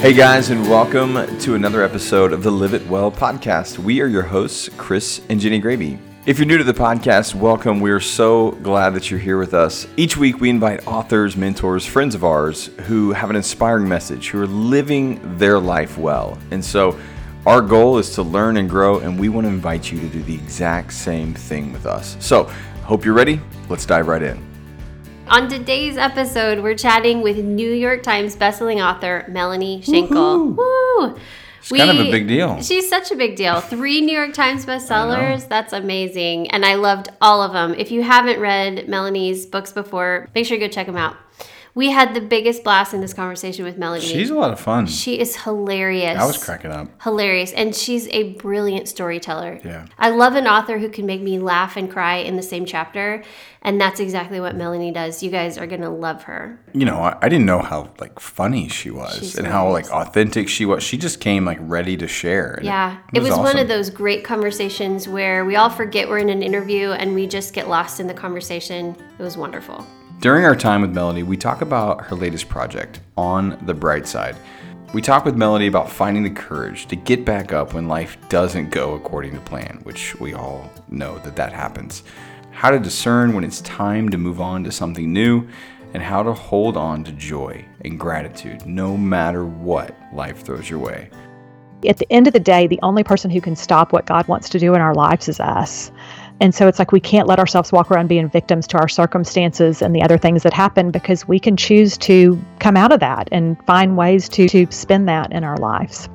Hey guys, and welcome to another episode of the Live It Well podcast. We are your hosts, Chris and Jenny Gravy. If you're new to the podcast, welcome. We are so glad that you're here with us. Each week, we invite authors, mentors, friends of ours who have an inspiring message, who are living their life well. And so, our goal is to learn and grow, and we want to invite you to do the exact same thing with us. So, hope you're ready. Let's dive right in. On today's episode, we're chatting with New York Times bestselling author Melanie Shankle. Woo! It's kind of a big deal. She's such a big deal. Three New York Times bestsellers. That's amazing. And I loved all of them. If you haven't read Melanie's books before, make sure you go check them out. We had the biggest blast in this conversation with Melanie. She's a lot of fun. She is hilarious. I was cracking up. Hilarious. And she's a brilliant storyteller. Yeah. I love an author who can make me laugh and cry in the same chapter. And that's exactly what Melanie does. You guys are going to love her. You know, I, I didn't know how like funny she was She's and how like authentic she was. She just came like ready to share. Yeah. It was, one awesome. of those great conversations where we all forget we're in an interview and we just get lost in the conversation. It was wonderful. During our time with Melanie, we talk about her latest project, On the Bright Side. We talk with Melanie about finding the courage to get back up when life doesn't go according to plan, which we all know that that happens. How to discern when it's time to move on to something new, and how to hold on to joy and gratitude no matter what life throws your way. at the end of the day, the only person who can stop what God wants to do in our lives is us. And so it's like we can't let ourselves walk around being victims to our circumstances and the other things that happen because we can choose to come out of that and find ways to, to spin that in our lives.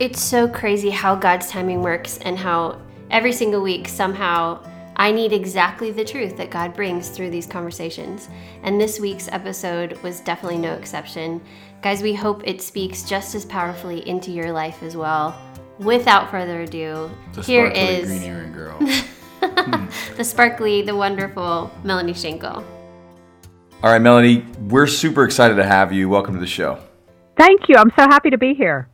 It's so crazy how God's timing works and how every single week somehow I need exactly the truth that God brings through these conversations. And this week's episode was definitely no exception. Guys, we hope it speaks just as powerfully into your life as well. Without further ado, here is green earring girl. the sparkly, the wonderful Melanie Shankle. All right, Melanie, we're super excited to have you. Welcome to the show. Thank you. I'm so happy to be here.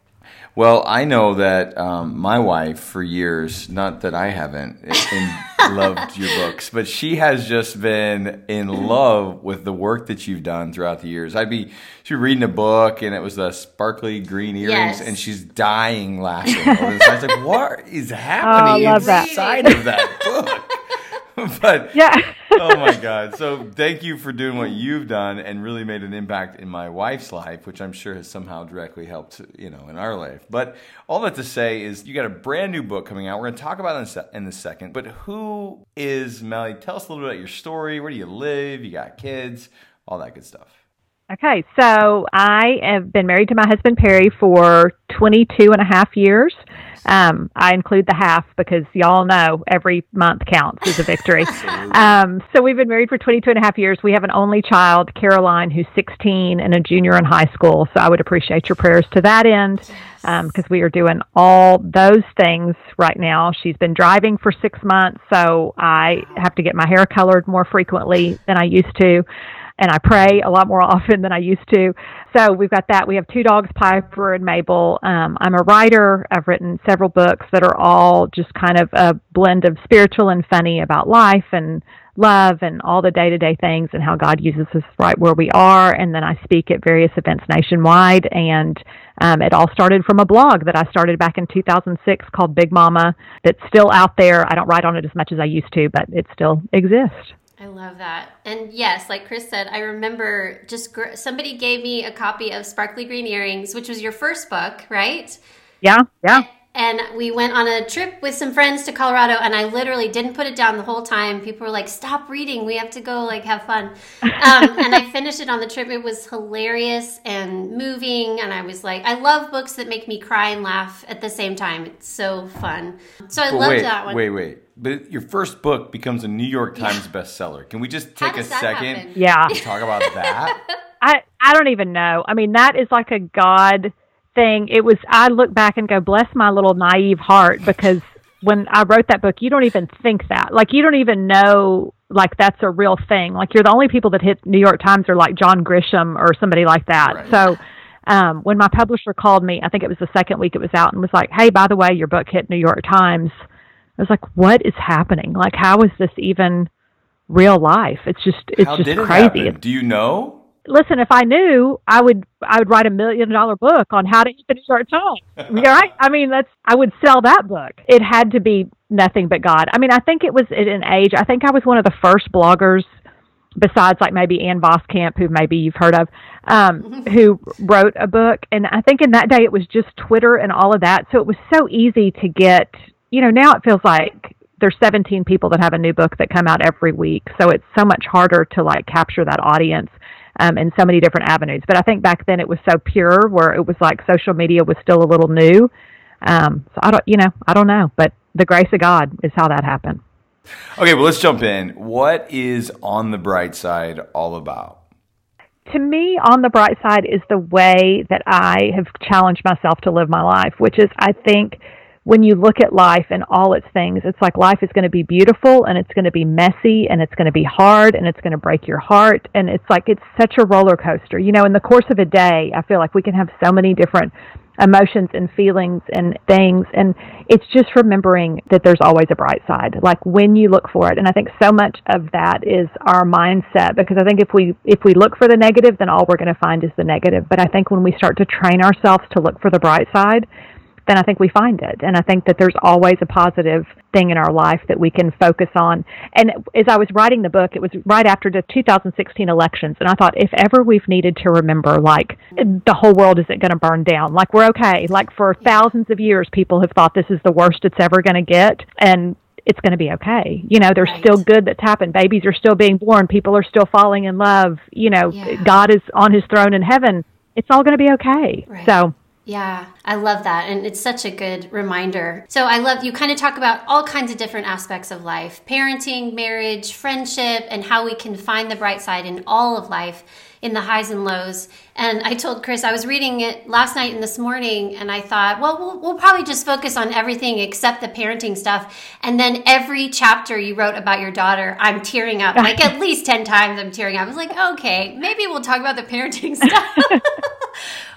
Well, I know that um, my wife, for years, not that I haven't in, loved your books, but she has just been in love with the work that you've done throughout the years. I'd be she was reading a book and it was the sparkly green earrings, Yes. and she's dying laughing. over this. I was like, "What is happening Oh, love that. inside of that book?" but Yeah. oh my god. So thank you for doing what you've done and really made an impact in my wife's life which i'm sure has somehow directly helped you know in our life. But all that to say is you got a brand new book coming out. We're going to talk about it in a, se- in a second. But who is melly? Tell us a little bit about your story. Where do you live? You got kids? All that good stuff Okay, so I have been married to my husband Perry for 22 and a half years. Um, I include the half because y'all know every month counts as a victory. um, so we've been married for 22 and a half years. We have an only child, Caroline, who's 16 and a junior in high school. So I would appreciate your prayers to that end because we are doing all those things right now. She's been driving for six months, so I have to get my hair colored more frequently than I used to and I pray a lot more often than I used to. So we've got that. We have two dogs, Piper and Mabel. Um, I'm a writer. I've written several books that are all just kind of a blend of spiritual and funny about life and love and all the day to day things and how God uses us right where we are. And then I speak at various events nationwide. And um, it all started from a blog that I started back in 2006 called Big Mama that's still out there. I don't write on it as much as I used to, but it still exists. I love that. And yes, like Chris said, I remember just gr- somebody gave me a copy of Sparkly Green Earrings, which was your first book, right? Yeah, yeah. And we went on a trip with some friends to Colorado, and I literally didn't put it down the whole time. People were like, "Stop reading. We have to go like have fun." Um, and I finished it on the trip. It was hilarious and moving, and I was like, "I love books that make me cry and laugh at the same time. It's so fun." So I But loved wait that one. wait wait but your first book becomes a new york times bestseller can we just take a second happen? Yeah. talk about that I I don't even know. I mean, that is like a God thing. It was. I look back and go, bless my little naive heart, because when I wrote that book, you don't even think that. Like, you don't even know like that's a real thing. Like, you're the only people that hit New York Times are like John Grisham or somebody like that. Right. So. Um, when my publisher called me, I think it was the second week it was out, and was like, "Hey, by the way, your book hit New York Times." I was like, "What is happening? Like, how is this even real life? It's just, it's How just did it crazy." happen? Do you know? Listen, if I knew, I would I would write a million dollar book on how to eat the New York Times. right? I mean, that's I would sell that book. It had to be nothing but God. I mean, I think it was at an age. I think I was one of the first bloggers, besides like maybe Ann Voskamp, who maybe you've heard of, um, who wrote a book. And I think in that day it was just Twitter and all of that, so it was so easy to get. You know, now it feels like there's 17 people that have a new book that come out every week, so it's so much harder to like capture that audience um, in so many different avenues. But I think back then it was so pure, where it was like social media was still a little new. Um, so I don't, you know, I don't know, but the grace of God is how that happened. Okay, well, let's jump in. What is On the Bright Side all about? To me, On the Bright Side is the way that I have challenged myself to live my life, which is, I think, when you look at life and all its things, it's like life is going to be beautiful and it's going to be messy and it's going to be hard and it's going to break your heart. And it's like it's such a roller coaster. You know, in the course of a day, I feel like we can have so many different emotions and feelings and things. And it's just remembering that there's always a bright side. Like when you look for it. And i think so much of that is our mindset. Because i think if we if we look for the negative then all we're going to find is the negative. But i think when we start to train ourselves to look for the bright side then I think we find it. And I think that there's always a positive thing in our life that we can focus on. And as I was writing the book, it was right after the 2016 elections. And I thought, if ever we've needed to remember, like, the whole world isn't going to burn down, like, we're okay. Like, for thousands of years, people have thought this is the worst it's ever going to get. And it's going to be okay. You know, there's right. still good that's happened. Babies are still being born. People are still falling in love. You know, yeah. God is on his throne in heaven. It's all going to be okay. Right. So yeah, I love that. And it's such a good reminder. So I love you kind of talk about all kinds of different aspects of life parenting, marriage, friendship, and how we can find the bright side in all of life in the highs and lows. And I told Chris, I was reading it last night and this morning, and I thought, well, well, we'll probably just focus on everything except the parenting stuff. And then every chapter you wrote about your daughter, I'm tearing up. Like at least 10 times I'm tearing up. I was like, okay, maybe we'll talk about the parenting stuff.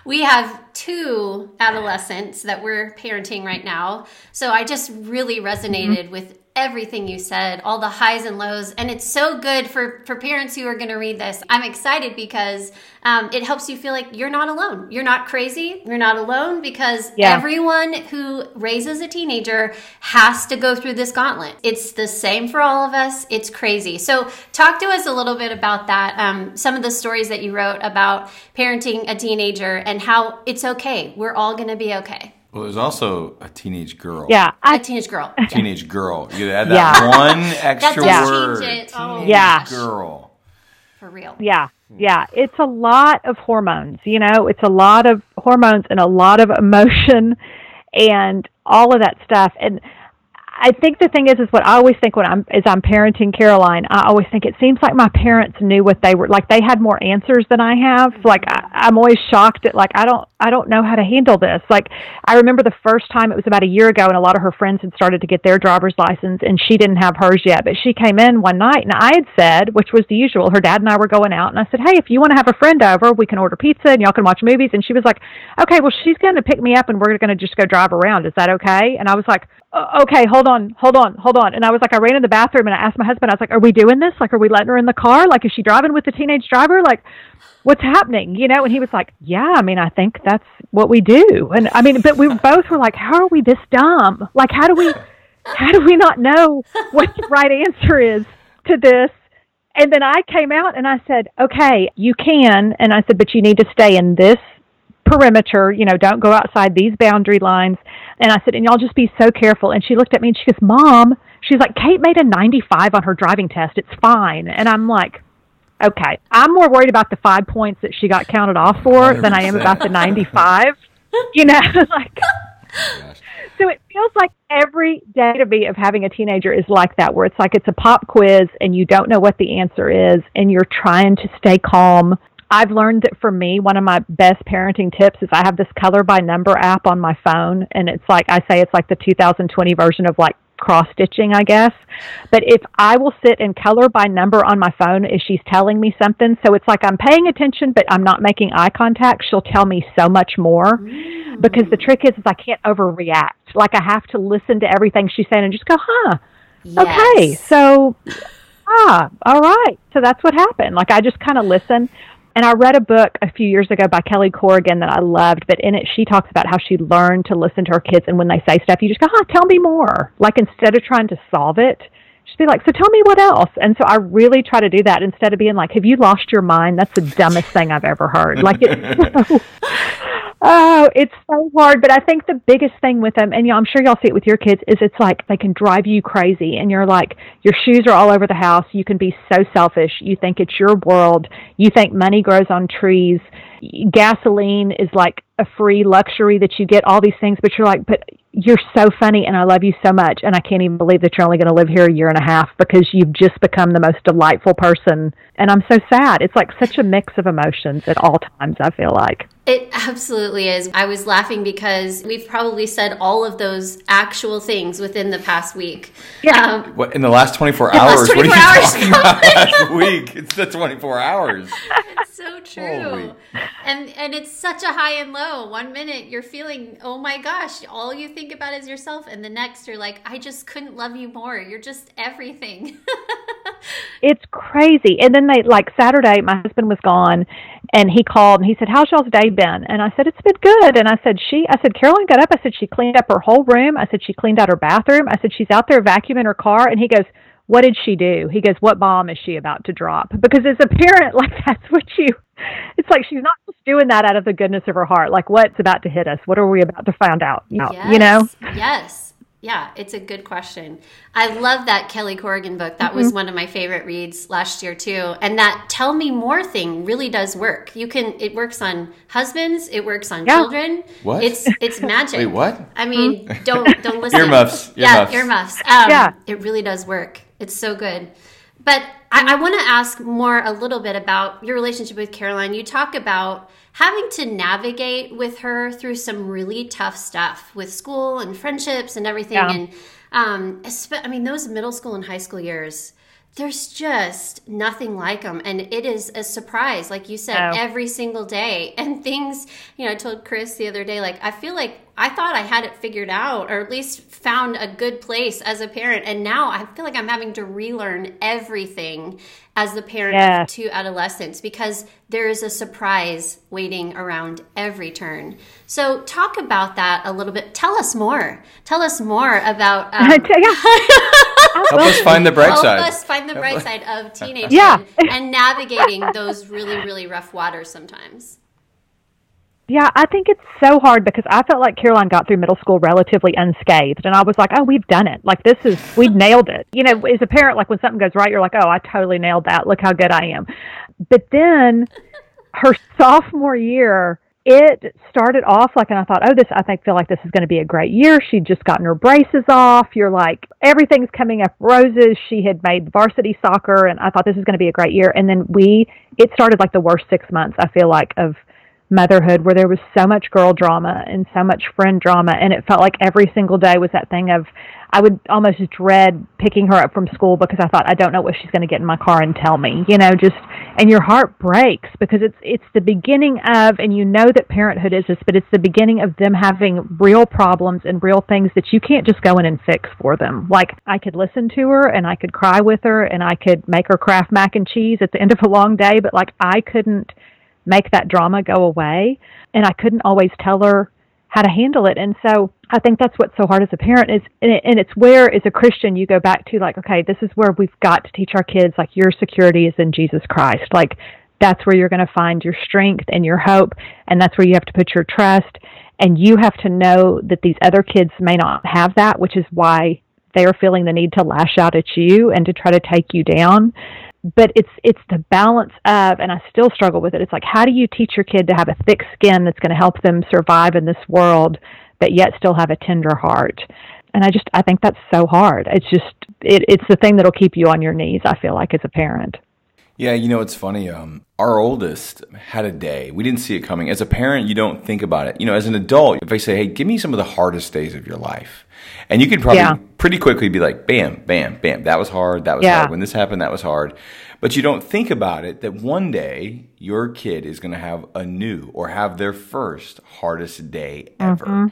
We have two adolescents that we're parenting right now. So I just really resonated mm-hmm. with everything you said, all the highs and lows. And it's so good for, for parents who are going to read this. I'm excited because um, it helps you feel like you're not alone. You're not crazy. You're not alone because yeah. everyone who raises a teenager has to go through this gauntlet. It's the same for all of us. It's crazy. So, talk to us a little bit about that. Um, some of the stories that you wrote about parenting a teenager and how it's okay. We're all going to be okay. Well, there's also a teenage girl. Yeah, I, a teenage girl. Teenage girl. You add that yeah. one extra that word. Oh, teenage oh, yeah. girl. For real. Yeah, yeah. It's a lot of hormones. You know, it's a lot of hormones and a lot of emotion, and all of that stuff. And I think the thing is, is what I always think when I'm as I'm parenting Caroline, I always think it seems like my parents knew what they were like. They had more answers than I have. Like I, I'm always shocked at like I don't I don't know how to handle this. Like I remember the first time it was about a year ago, and a lot of her friends had started to get their driver's license, and she didn't have hers yet. But she came in one night, and I had said, which was the usual, her dad and I were going out, and I said, hey, if you want to have a friend over, we can order pizza, and y'all can watch movies. And she was like, okay, well she's going to pick me up, and we're going to just go drive around. Is that okay? And I was like Uh, okay, hold on, hold on, hold on. And I was like, I ran in the bathroom and I asked my husband, I was like, are we doing this? Like, are we letting her in the car? Like, is she driving with the teenage driver? Like, what's happening? You know? And he was like, yeah, I mean, I think that's what we do. And I mean, but we both were like, how are we this dumb? Like, how do we, how do we not know what the right answer is to this? And then I came out and I said, okay, you can. And I said, but you need to stay in this perimeter, you know, don't go outside these boundary lines. And I said, and y'all just be so careful. And she looked at me and she goes, Mom, she's like, Kate made a 95 on her driving test. It's fine. And I'm like, okay, I'm more worried about the five points that she got counted off for 100%. than I am about the 95. you know, like. So it feels like every day to me of having a teenager is like that, where it's like it's a pop quiz and you don't know what the answer is, and you're trying to stay calm I've learned that for me, one of my best parenting tips is I have this color by number app on my phone. And it's like, I say it's like the 2020 version of like cross stitching, I guess. But if I will sit and color by number on my phone as she's telling me something, so it's like I'm paying attention, but I'm not making eye contact, she'll tell me so much more. Mm. Because the trick is, is I can't overreact. Like I have to listen to everything she's saying and just go, huh, yes. okay, so, ah, all right. So that's what happened. Like I just kind of listen And I read a book a few years ago by Kelly Corrigan that I loved, but in it she talks about how she learned to listen to her kids and when they say stuff, you just go, oh, tell me more. Like instead of trying to solve it, just be like, so tell me what else. And so I really try to do that instead of being like, have you lost your mind? That's the dumbest thing I've ever heard. Like it's so, oh, it's so hard. But I think the biggest thing with them, and know, I'm sure y'all see it with your kids, is it's like they can drive you crazy, and you're like, your shoes are all over the house. You can be so selfish. You think it's your world. You think money grows on trees. Gasoline is like a free luxury that you get. All these things, but you're like, but you're so funny and I love you so much and I can't even believe that you're only going to live here a year and a half because you've just become the most delightful person and I'm so sad. It's like such a mix of emotions at all times, I feel like. It absolutely is. I was laughing because we've probably said all of those actual things within the past week. Yeah. Um, what, in the last 24 hours? 24 what are you hours talking about last week? It's the 24 hours. It's so true. Holy. And and it's such a high and low. One minute you're feeling, "Oh my gosh, all you think about is yourself." And the next you're like, "I just couldn't love you more. You're just everything." it's crazy. And then they like Saturday my husband was gone and he called and he said, "How's y'all's day been?" And I said, "It's been good." And I said, "She," I said, "Caroline got up." I said, "She cleaned up her whole room." I said, "She cleaned out her bathroom." I said, "She's out there vacuuming her car." And he goes, "What did she do?" He goes, "What bomb is she about to drop?" Because as a parent, like that's what you. It's like she's not just doing that out of the goodness of her heart. Like what's about to hit us? What are we about to find out? Yes, you know? Yes. Yeah, it's a good question. I love that Kelly Corrigan book. That mm-hmm. was one of my favorite reads last year too. And that tell me more thing really does work. You can it works on husbands, it works on yeah. children. What? It's it's magic. Wait, what? I mean, mm-hmm. don't don't listen. earmuffs. Yeah, earmuffs. Um, yeah. It really does work. It's so good. But I, I want to ask more a little bit about your relationship with Caroline. You talk about having to navigate with her through some really tough stuff with school and friendships and everything. Yeah. And um, I mean, those middle school and high school years, there's just nothing like them. And it is a surprise, like you said, oh. every single day. And things, you know, I told Chris the other day, like, I feel like I thought I had it figured out or at least found a good place as a parent. And now I feel like I'm having to relearn everything as the parent yeah. of two adolescents because there is a surprise waiting around every turn. So, talk about that a little bit. Tell us more. Tell us more about. Um, Help us find the bright Help side. Help us find the bright side of teenage yeah. and navigating those really, really rough waters sometimes. Yeah, I think it's so hard because I felt like Caroline got through middle school relatively unscathed. And I was like, oh, we've done it. Like, this is, we've nailed it. You know, as a parent, like when something goes right, you're like, oh, I totally nailed that. Look how good I am. But then her sophomore year, it started off like, and I thought, oh, this, I think, feel like this is going to be a great year. She'd just gotten her braces off. You're like, everything's coming up roses. She had made varsity soccer, and I thought this is going to be a great year. And then we, it started like the worst six months, I feel like, of motherhood where there was so much girl drama and so much friend drama and it felt like every single day was that thing of I would almost dread picking her up from school because I thought I don't know what she's going to get in my car and tell me you know just and your heart breaks because it's it's the beginning of and you know that parenthood is this but it's the beginning of them having real problems and real things that you can't just go in and fix for them. Like I could listen to her and I could cry with her and I could make her Kraft mac and cheese at the end of a long day but like I couldn't make that drama go away. And I couldn't always tell her how to handle it. And so I think that's what's so hard as a parent is, and it's where as a Christian you go back to like, okay, this is where we've got to teach our kids like your security is in Jesus Christ. Like that's where you're going to find your strength and your hope. And that's where you have to put your trust. And you have to know that these other kids may not have that, which is why they are feeling the need to lash out at you and to try to take you down but it's it's the balance of and I still struggle with it. It's like how do you teach your kid to have a thick skin that's going to help them survive in this world but yet still have a tender heart. And I just I think that's so hard. It's just it, it's the thing that'll keep you on your knees, I feel like as a parent. Yeah, you know, it's funny. Um, our oldest had a day. We didn't see it coming. As a parent, you don't think about it. You know, as an adult, if I say, hey, give me some of the hardest days of your life, and you could probably yeah. pretty quickly be like, bam, bam, bam, that was hard. That was yeah. hard. When this happened, that was hard. But you don't think about it that one day your kid is going to have a new or have their first hardest day ever. Mm-hmm.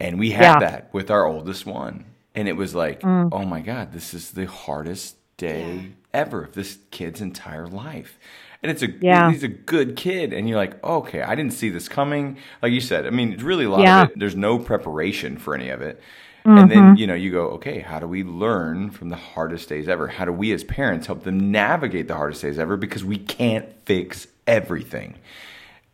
And we had yeah. that with our oldest one. And it was like, mm. oh my God, this is the hardest day ever of this kid's entire life. and it's a Yeah. he's a good kid, and you're like, okay, I didn't see this coming. Like you said, I mean, it's really a lot Yeah. of it. There's no preparation for any of it. Mm-hmm. And then, you know, you go, okay, how do we learn from the hardest days ever? How do we as parents help them navigate the hardest days ever? Because we can't fix everything.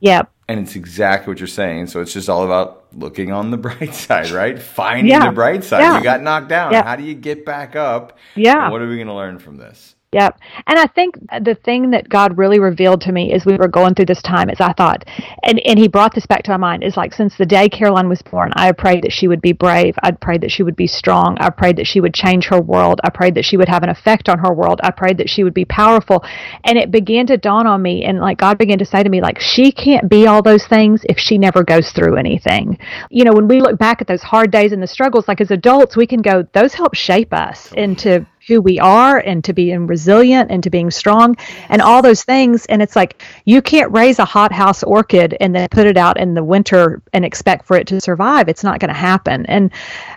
Yep. And it's exactly what you're saying. So it's just all about looking on the bright side, right? Finding Yeah. the bright side. Yeah. You got knocked down. Yeah. How do you get back up? Yeah. And what are we going to learn from this? Yep. And I think the thing that God really revealed to me as we were going through this time is I thought, and, and he brought this back to my mind, is like since the day Caroline was born, I prayed that she would be brave. I'd prayed that she would be strong. I prayed that she would change her world. I prayed that she would have an effect on her world. I prayed that she would be powerful. And it began to dawn on me, and like God began to say to me, like, she can't be all those things if she never goes through anything. You know, when we look back at those hard days and the struggles, like as adults, we can go, those help shape us into who we are and to being resilient and to being strong and all those things. And it's like you can't raise a hothouse orchid and then put it out in the winter and expect for it to survive. It's not going to happen. And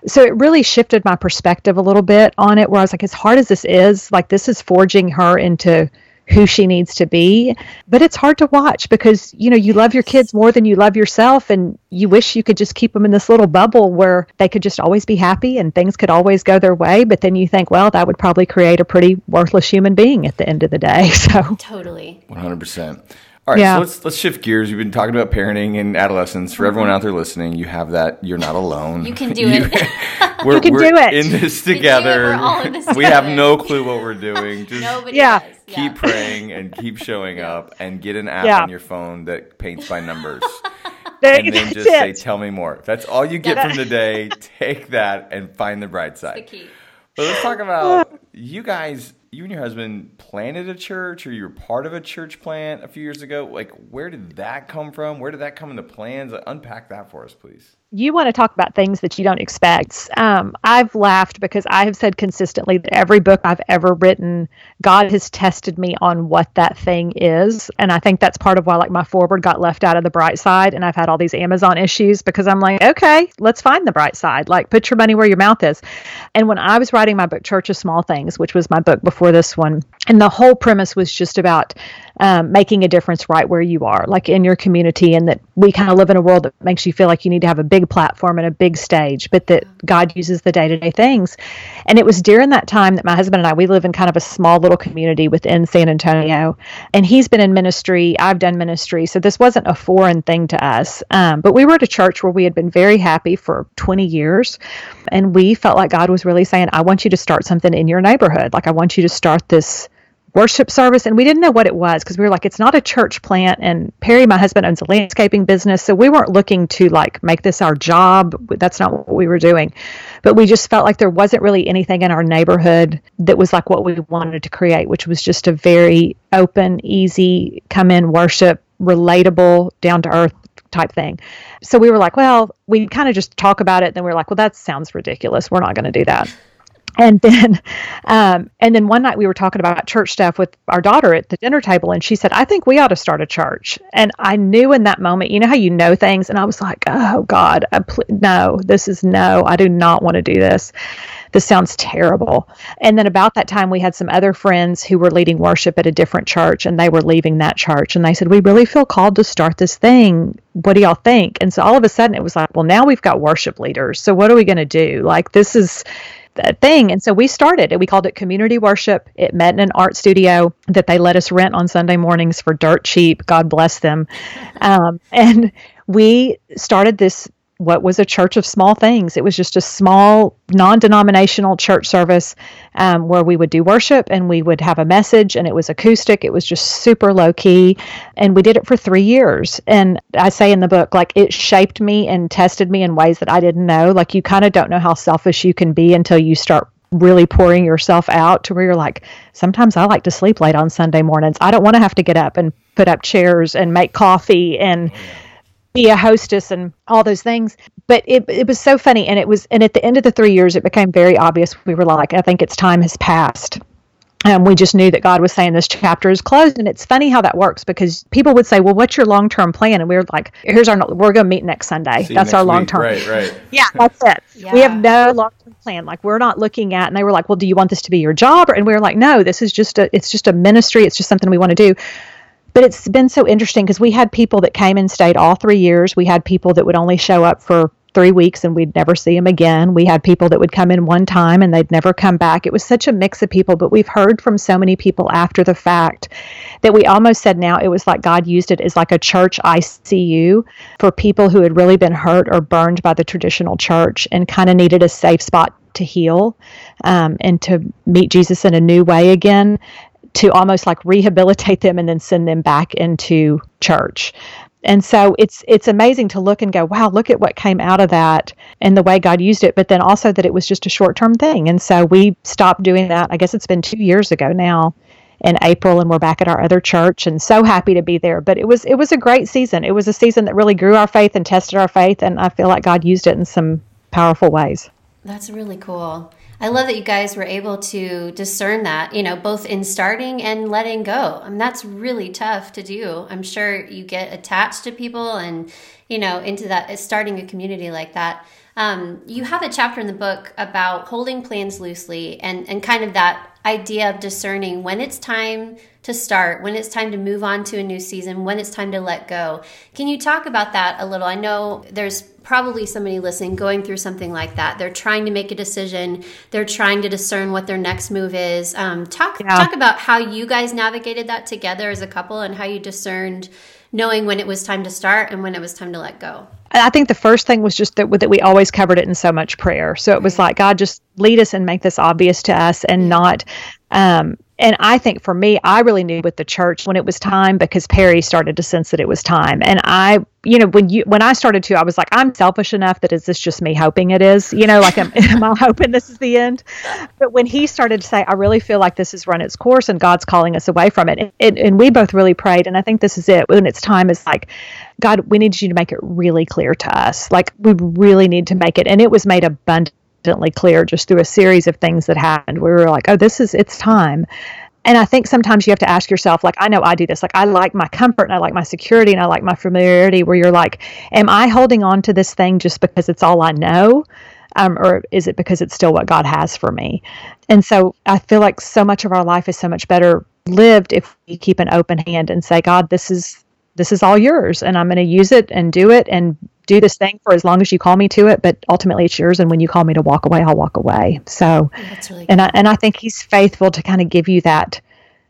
so it really shifted my perspective a little bit on it, where I was like, as hard as this is, like this is forging her into who she needs to be but it's hard to watch because you know you love your kids more than you love yourself and you wish you could just keep them in this little bubble where they could just always be happy and things could always go their way but then you think well that would probably create a pretty worthless human being at the end of the day so Totally. 100%. All right, Yeah. so let's let's shift gears. We've been talking about parenting and adolescence. For everyone mm-hmm. out there listening, you have that. You're not alone. You can do it. we're, You can we're do it. in this together. We're all in this together. we have no clue what we're doing. Just Nobody Yeah. does. keep Yeah. praying and keep showing up and get an app Yeah. on your phone that paints by numbers. there, and then that's just say, "Tell me more." If that's all you get from the day, take that and find the bright The side. key. But let's talk about you guys. You and your husband planted a church, or you were part of a church plant a few years ago. Like, where did that come from? Where did that come in the plans? Unpack that for us, please. You want to talk about things that you don't expect. Um, I've laughed because I have said consistently that every book I've ever written, God has tested me on what that thing is, and I think that's part of why like my foreword got left out of the bright side, and I've had all these Amazon issues because I'm like, okay, let's find the bright side. Like, put your money where your mouth is. And when I was writing my book, Church of Small Things, which was my book before this one, and the whole premise was just about um, making a difference right where you are, like in your community, and that we kind of live in a world that makes you feel like you need to have a big platform and a big stage, but that God uses the day to day things. And it was during that time that my husband and I, we live in kind of a small little community within San Antonio, and he's been in ministry, I've done ministry, so this wasn't a foreign thing to us. Um, but we were at a church where we had been very happy for 20 years, and we felt like God was really saying, I want you to start something in your neighborhood. Like, I want you to start this worship service and we didn't know what it was because we were like it's not a church plant and perry my husband owns a landscaping business so we weren't looking to like make this our job. That's not what we were doing. But we just felt like there wasn't really anything in our neighborhood that was like what we wanted to create which was just a very open easy come in worship relatable down to earth type thing. So we were like well we kind of just talk about it then we are like well that sounds ridiculous. We're not going to do that and then um, and then one night we were talking about church stuff with our daughter at the dinner table and she said i think we ought to start a church. And i knew in that moment you know how you know things? And i was like oh god pl- no this is no i do not want to do this. This sounds terrible. And then about that time we had some other friends who were leading worship at a different church and they were leaving that church and they said we really feel called to start this thing. What do y'all think? And so all of a sudden it was like well now we've got worship leaders so what are we going to do? Like this is thing. And so we started it. We called it community worship. It met in an art studio that they let us rent on Sunday mornings for dirt cheap. God bless them. Um, and we started this what was a church of small things. It was just a small, non denominational church service um, where we would do worship and we would have a message, and it was acoustic. It was just super low key. And we did it for three years. And I say in the book, like, it shaped me and tested me in ways that I didn't know. Like, you kind of don't know how selfish you can be until you start really pouring yourself out to where you're like, sometimes I like to sleep late on Sunday mornings. I don't want to have to get up and put up chairs and make coffee and be a hostess and all those things. But it, it was so funny. And it was, and at the end of the three years, it became very obvious. We were like, I think its time has passed. And we just knew that God was saying this chapter is closed. And it's funny how that works because people would say, Well, what's your long term plan? And we were like, Here's our, we're going to meet next Sunday. See That's next our long term. Right, right. Yeah, that's it. We have no long term plan. Like we're not looking at and they were like, Well, do you want this to be your job? And we were like, No, this is just a it's just a ministry, it's just something we want to do. But it's been so interesting because we had people that came and stayed all three years. We had people that would only show up for three weeks and we'd never see them again. We had people that would come in one time and they'd never come back. It was such a mix of people, but we've heard from so many people after the fact that we almost said now it was like God used it as like a church ICU for people who had really been hurt or burned by the traditional church and kind of needed a safe spot to heal um, and to meet Jesus in a new way again to almost like rehabilitate them and then send them back into church. And so it's it's amazing to look and go wow look at what came out of that and the way god used it but then also that it was just a short term thing. And so we stopped doing that. I guess it's been two years ago now in april and we're back at our other church and so happy to be there. But it was it was a great season. It was a season that really grew our faith and tested our faith and i feel like god used it in some powerful ways. That's really cool I love that you guys were able to discern that, you know, both in starting and letting go. I mean, that's really tough to do. I'm sure you get attached to people and, you know, into that, starting a community like that. Um, you have a chapter in the book about holding plans loosely and, and kind of that idea of discerning when it's time to start, when it's time to move on to a new season, when it's time to let go. Can you talk about that a little? I know there's probably somebody listening going through something like that. They're trying to make a decision. They're trying to discern what their next move is. Um, talk yeah. talk about how you guys navigated that together as a couple and how you discerned knowing when it was time to start and when it was time to let go. I think the first thing was just that, that we always covered it in so much prayer. So it was like, God, just lead us and make this obvious to us and not um, and I think for me, I really knew with the church when it was time because Perry started to sense that it was time. And I, you know, when you when I started to, I was like, I'm selfish enough that is this just me hoping it is? You know, like am, am I hoping this is the end? But when he started to say, I really feel like this has run its course and God's calling us away from it, and, and, we both really prayed, and I think this is it. When it's time, is like, God, we need you to make it really clear to us. Like we really need to make it, and it was made abundant abundantly clear just through a series of things that happened. We were like, oh, this is, it's time. And I think sometimes you have to ask yourself, like, I know I do this. Like, I like my comfort and I like my security and I like my familiarity, where you're like, am I holding on to this thing just because it's all I know? Um, or is it because it's still what God has for me? And so I feel like so much of our life is so much better lived if we keep an open hand and say, God, this is this is all yours and I'm going to use it and do it and do this thing for as long as you call me to it, but ultimately it's yours. And when you call me to walk away, I'll walk away. So, oh, really and I, and I think he's faithful to kind of give you that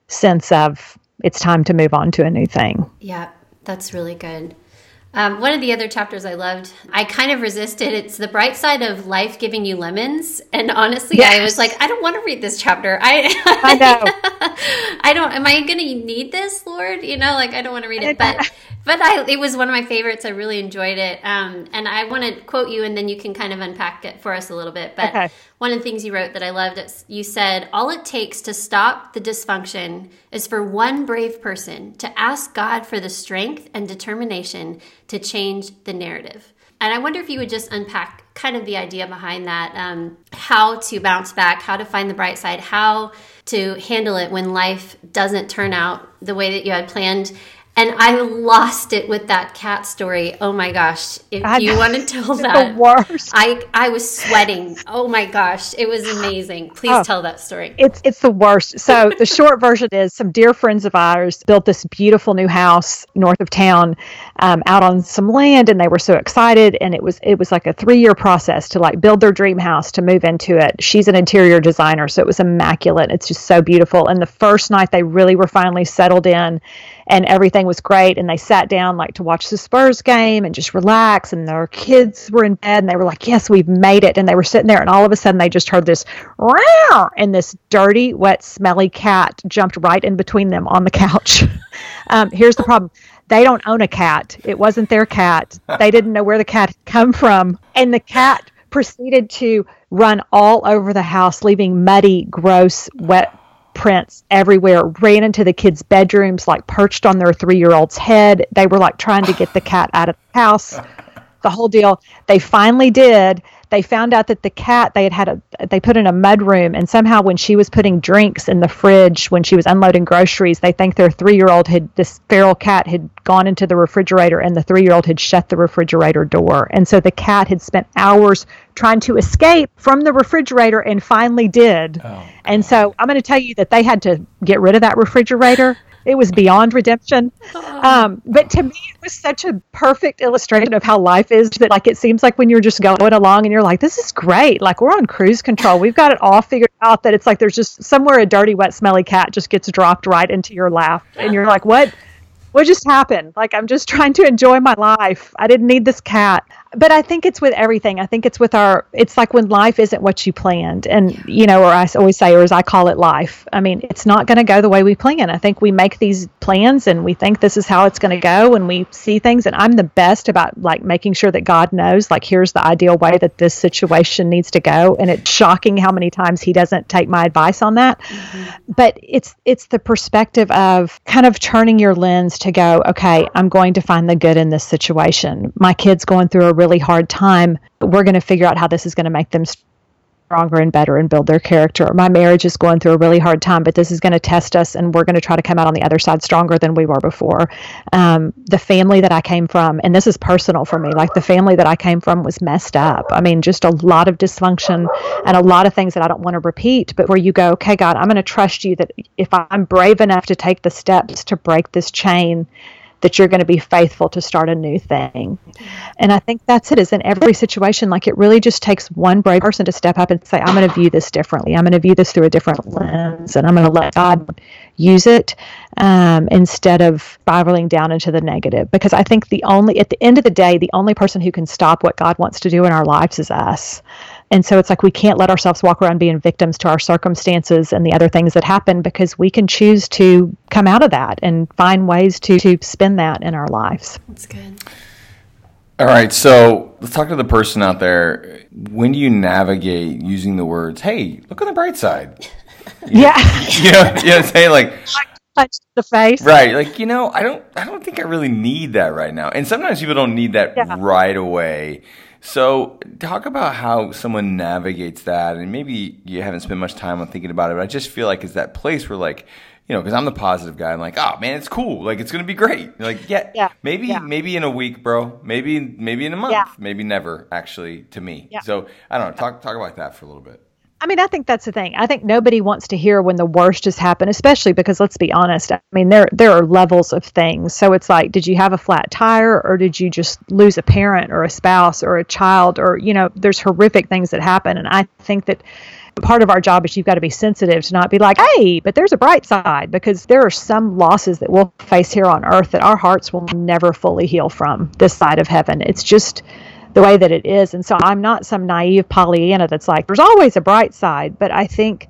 sense of it's time to move on to a new thing. Yeah, that's really good. Um, one of the other chapters I loved, I kind of resisted. It's the bright side of life giving you lemons. And honestly, yes. I was like, I don't want to read this chapter. I, I know. I don't, am I going to need this, Lord? You know, like, I don't want to read it. But but I, it was one of my favorites. I really enjoyed it. Um, and I want to quote you, and then you can kind of unpack it for us a little bit. But okay. one of the things you wrote that I loved, you said, All it takes to stop the dysfunction is for one brave person to ask God for the strength and determination to change the narrative. And I wonder if you would just unpack kind of the idea behind that um, how to bounce back, how to find the bright side, how to handle it when life doesn't turn out the way that you had planned and I lost it with that cat story. Oh my gosh! If I you want to tell that, the worst. I I was sweating. Oh my gosh, it was amazing. Please oh, tell that story. It's it's the worst. So the short version is some dear friends of ours built this beautiful new house north of town, um, out on some land, and they were so excited. And it was it was like a three year process to like build their dream house to move into it. She's an interior designer, so it was immaculate. It's just so beautiful. And the first night they really were finally settled in and everything was great. And they sat down like to watch the Spurs game and just relax. And their kids were in bed and they were like yes we've made it. And they were sitting there and all of a sudden they just heard this Row! and this dirty wet smelly cat jumped right in between them on the couch. Um, here's the problem. They don't own a cat. It wasn't their cat. They didn't know where the cat had come from. And the cat proceeded to run all over the house leaving muddy gross wet prints everywhere, ran into the kids' bedrooms, like perched on their three year old's head. They were like trying to get the cat out of the house, the whole deal. They finally did they found out that the cat they had had a they put in a mud room and somehow when she was putting drinks in the fridge when she was unloading groceries they think their three year old had this feral cat had gone into the refrigerator and the three year old had shut the refrigerator door. And so the cat had spent hours trying to escape from the refrigerator and finally did. Oh, and so i'm going to tell you that they had to get rid of that refrigerator it was beyond redemption. Um, but to me, it was such a perfect illustration of how life is that, like, it seems like when you're just going along and you're like, this is great. Like, we're on cruise control. We've got it all figured out that it's like there's just somewhere a dirty, wet, smelly cat just gets dropped right into your lap. And you're like, what? What just happened? Like, I'm just trying to enjoy my life. I didn't need this cat but I think it's with everything. I think it's with our. It's like when life isn't what you planned, and you know, or I always say, or as I call it, life. I mean, it's not going to go the way we plan. I think we make these plans, and we think this is how it's going to go, and we see things. And I'm the best about like making sure that God knows, like, here's the ideal way that this situation needs to go. And it's shocking how many times He doesn't take my advice on that. Mm-hmm. But it's it's the perspective of kind of turning your lens to go, okay, I'm going to find the good in this situation. My kid's going through a really hard time, we're going to figure out how this is going to make them stronger and better and build their character. My marriage is going through a really hard time, but this is going to test us, and we're going to try to come out on the other side stronger than we were before. Um, the family that I came from, and this is personal for me, like the family that I came from was messed up. I mean, just a lot of dysfunction and a lot of things that I don't want to repeat, but where you go, okay, God, I'm going to trust you that if I'm brave enough to take the steps to break this chain, that you're going to be faithful to start a new thing. And I think that's it, is in every situation, like it really just takes one brave person to step up and say, I'm going to view this differently. I'm going to view this through a different lens and I'm going to let God use it um, instead of spiraling down into the negative. Because I think the only, at the end of the day, the only person who can stop what God wants to do in our lives is us. And so it's like we can't let ourselves walk around being victims to our circumstances and the other things that happen because we can choose to come out of that and find ways to, to spin that in our lives. That's good. All right, so let's talk to the person out there. When do you navigate using the words, hey, look on the bright side? You yeah. Know, you know, you know saying like touch the face. Right. Like, you know, I don't I don't think I really need that right now. And sometimes people don't need that yeah. right away. So, talk about how someone navigates that, and maybe you haven't spent much time on thinking about it, but I just feel like it's that place where, like, you know, because I'm the positive guy. I'm like, oh man, it's cool. Like, it's gonna be great. You're like, yeah, yeah, maybe, yeah. maybe in a week, bro. Maybe, maybe in a month. Yeah. Maybe never. Actually, to me. Yeah. So, I don't know. Talk talk about that for a little bit. I mean, I think that's the thing. I think nobody wants to hear when the worst has happened, especially because let's be honest. I mean, there there are levels of things. So it's like, did you have a flat tire, or did you just lose a parent, or a spouse, or a child, or you know, there's horrific things that happen. And I think that part of our job is you've got to be sensitive to not be like, hey, but there's a bright side because there are some losses that we'll face here on earth that our hearts will never fully heal from this side of heaven. It's just the way that it is. And so I'm not some naive Pollyanna that's like, there's always a bright side. But I think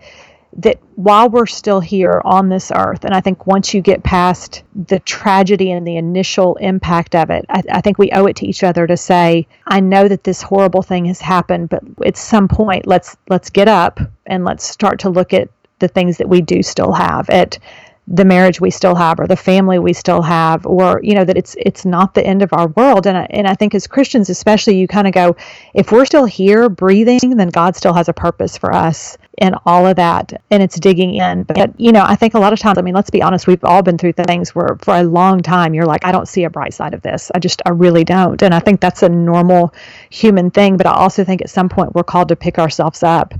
that while we're still here on this earth, and I think once you get past the tragedy and the initial impact of it, I, I, think we owe it to each other to say, I know that this horrible thing has happened, but at some point, let's let's get up and let's start to look at the things that we do still have at the marriage we still have or the family we still have or you know that it's it's not the end of our world. And I, and I think as Christians especially you kind of go if we're still here breathing then God still has a purpose for us in all of that. And it's digging in. But you know I think a lot of times I mean let's be honest we've all been through things where for a long time you're like I don't see a bright side of this. I just I really don't. And I think that's a normal human thing. But I also think at some point we're called to pick ourselves up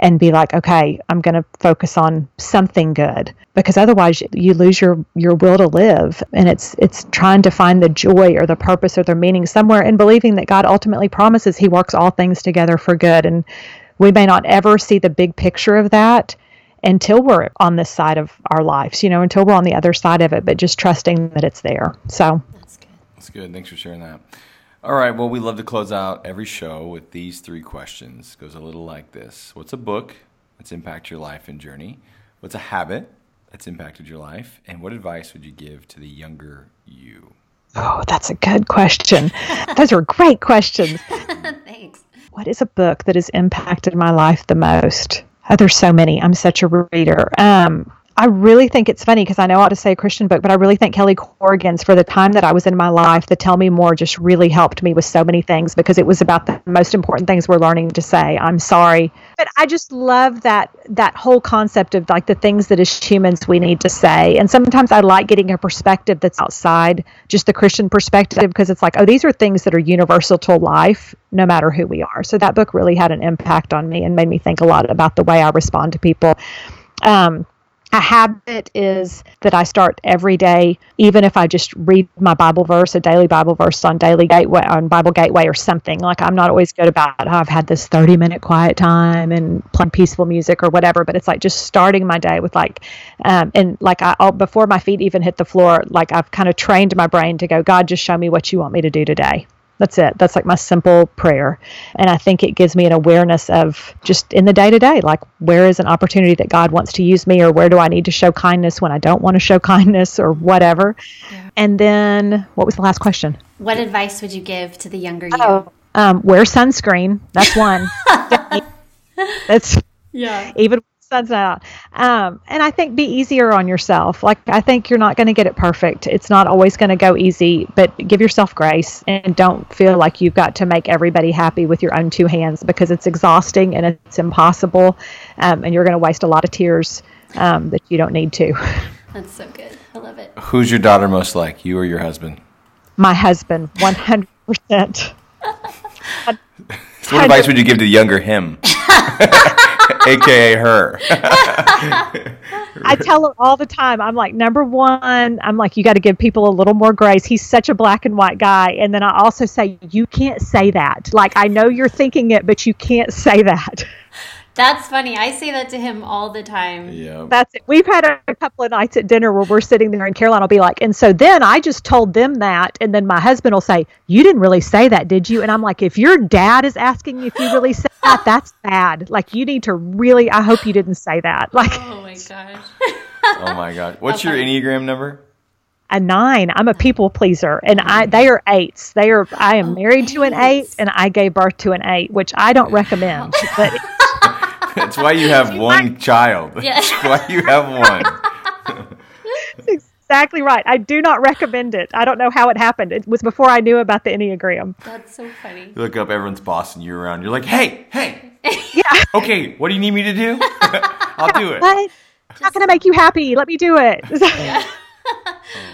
and be like, okay, I'm going to focus on something good because otherwise you lose your your will to live and it's it's trying to find the joy or the purpose or the meaning somewhere and believing that God ultimately promises he works all things together for good and we may not ever see the big picture of that until we're on this side of our lives, you know, until we're on the other side of it, but just trusting that it's there. So That's good. That's good. Thanks for sharing that. All right. Well, we love to close out every show with these three questions. It goes a little like this What's a book that's impacted your life and journey? What's a habit that's impacted your life? And what advice would you give to the younger you? Oh, that's a good question. Those are great questions. Thanks. What is a book that has impacted my life the most? Oh, there's so many. I'm such a reader. Um, I really think it's funny because I know I ought to say a Christian book, but I really think Kelly Corrigan's for the time that I was in my life, the Tell Me More just really helped me with so many things because it was about the most important things we're learning to say. I'm sorry. But I just love that that whole concept of like the things that as humans we need to say. And sometimes I like getting a perspective that's outside just the Christian perspective because it's like, oh, these are things that are universal to life no matter who we are. So that book really had an impact on me and made me think a lot about the way I respond to people. Um, a habit is that I start every day, even if I just read my Bible verse, a daily Bible verse on Daily Gateway, on Bible Gateway or something. Like I'm not always good about, oh, I've had this 30 minute quiet time and playing peaceful music or whatever, but it's like just starting my day with like, um, and like I, I'll, before my feet even hit the floor, like I've kind of trained my brain to go, God, just show me what you want me to do today. That's it. That's like my simple prayer. And I think it gives me an awareness of just in the day to day, like where is an opportunity that God wants to use me, or where do I need to show kindness when I don't want to show kindness, or whatever. Yeah. And then what was the last question? What advice would you give to the younger you? Oh, um, wear sunscreen. That's one. That's yeah. Even sun's not out. Um, and I think be easier on yourself. Like I think you're not going to get it perfect. It's not always going to go easy, but give yourself grace and don't feel like you've got to make everybody happy with your own two hands because it's exhausting and it's impossible, um, and you're going to waste a lot of tears um, that you don't need to. That's so good. I love it. Who's your daughter most like, you or your husband? My husband, one hundred percent. What advice would you give to the younger him? aka her. I tell her all the time. I'm like, number one, I'm like, you got to give people a little more grace. He's such a black and white guy. And then I also say, you can't say that. Like, I know you're thinking it, but you can't say that. That's funny. I say that to him all the time. Yeah. That's it. We've had a, a, couple of nights at dinner where we're sitting there and Caroline will be like, and so then I just told them that. And then my husband will say, You didn't really say that, did you? And I'm like, If your dad is asking if you really said that, that's bad. Like, you need to really, I hope you didn't say that. Like, oh my gosh. oh my God. What's your Enneagram number? a nine. I'm a people pleaser, and I mm-hmm. they are eights. They are. I am oh, married to an eight, and I gave birth to an eight, which I don't recommend. But that's why you have one child. Yeah. That's why you have one. exactly right. I do not recommend it. I don't know how it happened. It was before I knew about the Enneagram. That's so funny. You look up, everyone's boss and you're around. You're like, hey, hey. yeah. Okay, what do you need me to do? I'll do it. What? It's not going to make you happy. Let me do it. oh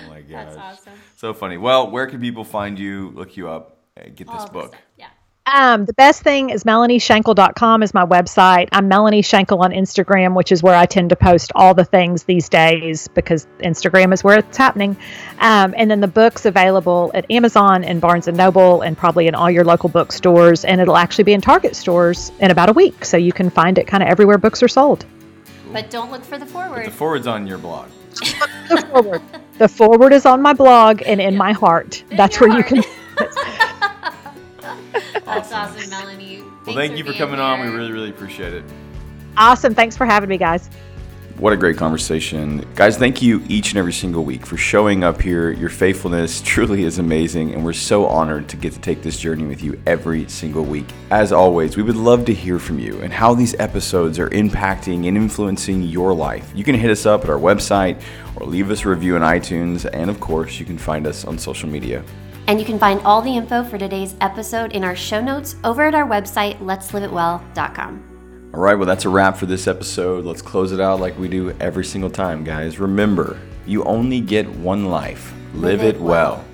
my god. That's awesome. So funny. Well, where can people find you, look you up, get this book? Yeah. Um, the best thing is melanieshankle.com is my website. I'm Melanie Shankle on Instagram, which is where I tend to post all the things these days because Instagram is where it's happening. Um, and then the book's available at Amazon and Barnes and Noble and probably in all your local bookstores. And it'll actually be in Target stores in about a week. So you can find it kind of everywhere books are sold. But don't look for the foreword. But the foreword's on your blog. the foreword. The foreword is on my blog and in my heart. In That's where heart. you can. That's awesome, Melanie. Thanks well, thank you for coming here. on. We really, really appreciate it. Awesome. Thanks for having me, guys. What a great conversation. Guys, thank you each and every single week for showing up here. Your faithfulness truly is amazing, and we're so honored to get to take this journey with you every single week. As always, we would love to hear from you and how these episodes are impacting and influencing your life. You can hit us up at our website or leave us a review on iTunes, and of course, you can find us on social media. And you can find all the info for today's episode in our show notes over at our website, let'sliveitwell.com. All right, well, that's a wrap for this episode. Let's close it out like we do every single time, guys. Remember, you only get one life. Live, Live it well. well.